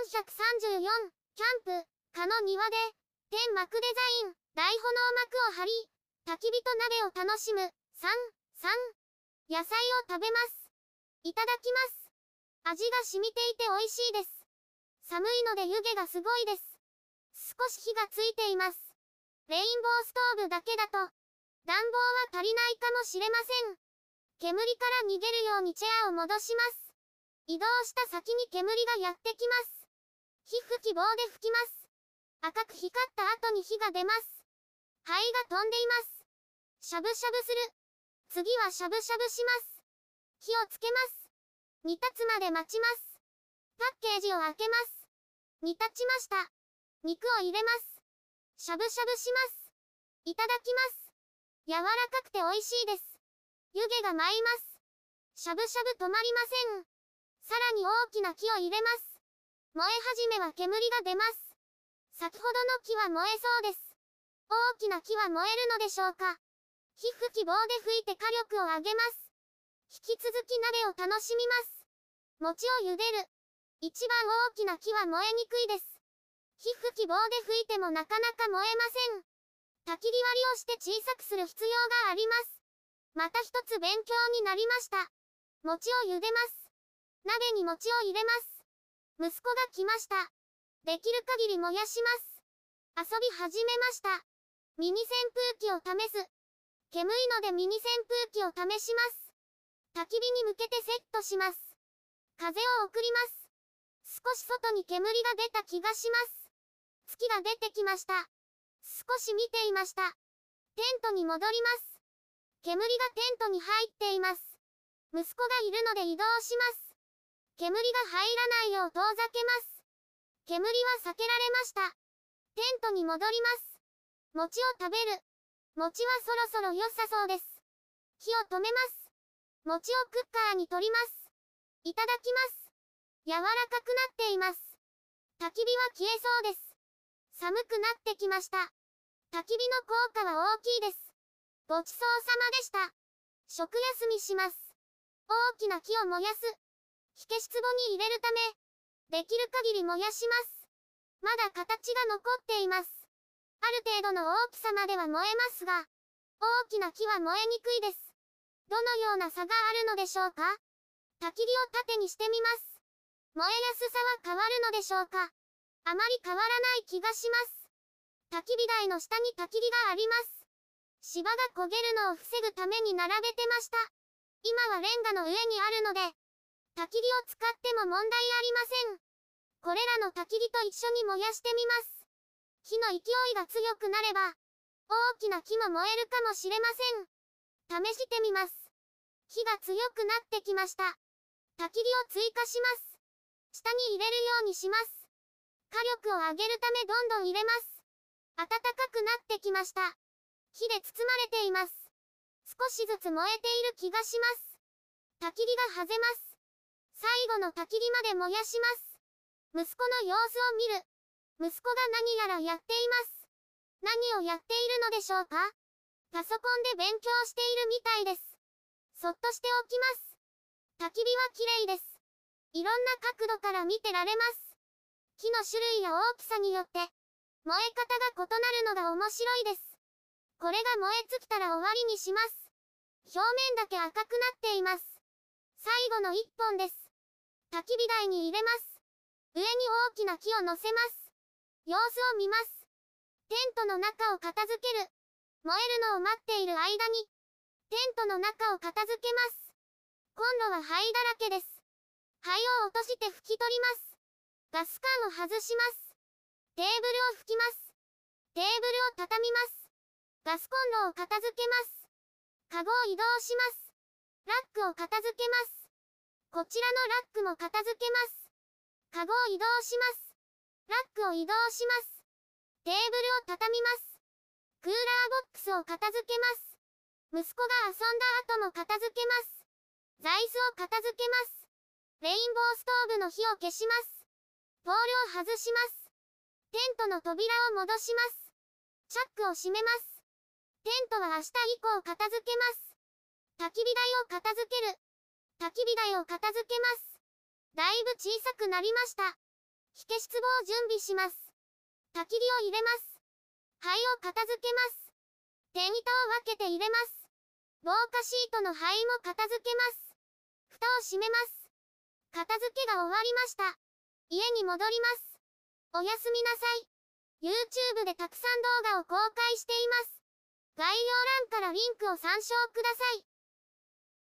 434、キャンプ、蚊の庭で、天幕デザイン、大炎幕を張り、焚き火と鍋を楽しむ、3、3、野菜を食べます。いただきます。味が染みていて美味しいです。寒いので湯気がすごいです。少し火がついています。レインボーストーブだけだと、暖房は足りないかもしれません。煙から逃げるようにチェアを戻します。移動した先に煙がやってきます。き棒で吹きます。赤く光った後に火が出ます。灰が飛んでいます。しゃぶしゃぶする。次はしゃぶしゃぶします。火をつけます。煮立つまで待ちます。パッケージを開けます。煮立ちました。肉を入れます。しゃぶしゃぶします。いただきます。柔らかくて美味しいです。湯気が舞います。しゃぶしゃぶ止まりません。さらに大きな木を入れます。燃え始めは煙が出ます。先ほどの木は燃えそうです。大きな木は燃えるのでしょうか火吹き棒で吹いて火力を上げます。引き続き鍋を楽しみます。餅を茹でる。一番大きな木は燃えにくいです。火吹き棒で吹いてもなかなか燃えません。焚き火割りをして小さくする必要があります。また一つ勉強になりました。餅を茹でます。鍋に餅を入れます。息子が来ました。できる限り燃やします。遊び始めました。ミニ扇風機を試す。煙いのでミニ扇風機を試します。焚き火に向けてセットします。風を送ります。少し外に煙が出た気がします。月が出てきました。少し見ていました。テントに戻ります。煙がテントに入っています。息子がいるので移動します。煙が入らないよう遠ざけます。煙は避けられました。テントに戻ります。餅を食べる。餅はそろそろ良さそうです。火を止めます。餅をクッカーに取ります。いただきます。柔らかくなっています。焚き火は消えそうです。寒くなってきました。焚き火の効果は大きいです。ごちそうさまでした。食休みします。大きな木を燃やす。火消し壺に入れるため、できる限り燃やします。まだ形が残っています。ある程度の大きさまでは燃えますが、大きな木は燃えにくいです。どのような差があるのでしょうか？焚き火を縦にしてみます。燃えやすさは変わるのでしょうか？あまり変わらない気がします。焚き火台の下に焚き火があります。芝が焦げるのを防ぐために並べてました。今はレンガの上にあるので、焚き火を使っても問題ありません。これらの焚き火と一緒に燃やしてみます。火の勢いが強くなれば、大きな木も燃えるかもしれません。試してみます。火が強くなってきました。焚き火を追加します。下に入れるようにします。火力を上げるためどんどん入れます。暖かくなってきました。火で包まれています。少しずつ燃えている気がします。焚き火がはぜます。最後の焚き火まで燃やします。息子の様子を見る。息子が何やらやっています。何をやっているのでしょうかパソコンで勉強しているみたいです。そっとしておきます。焚き火は綺麗です。いろんな角度から見てられます。木の種類や大きさによって、燃え方が異なるのが面白いです。これが燃え尽きたら終わりにします。表面だけ赤くなっています。最後の一本です。焚き火台に入れます。上に大きな木を乗せます。様子を見ます。テントの中を片付ける。燃えるのを待っている間に、テントの中を片付けます。今度は灰だらけです。灰を落として拭き取ります。ガス管を外します。テーブルを拭きます。テーブルを畳みます。ガスコンロを片付けます。カゴを移動します。ラックを片付けます。こちらのラックも片付けます。カゴを移動します。ラックを移動します。テーブルを畳みます。クーラーボックスを片付けます。息子が遊んだ後も片付けます。座椅子を片付けます。レインボーストーブの火を消します。ポールを外します。テントの扉を戻します。チャックを閉めます。テントは明日以降片付けます。焚き火台を片付ける。焚き火台を片付けます。だいぶ小さくなりました。火消し壺を準備します。焚き火を入れます。灰を片付けます。手糸を分けて入れます。防火シートの灰も片付けます。蓋を閉めます。片付けが終わりました。家に戻ります。おやすみなさい。YouTube でたくさん動画を公開しています。概要欄からリンクを参照ください。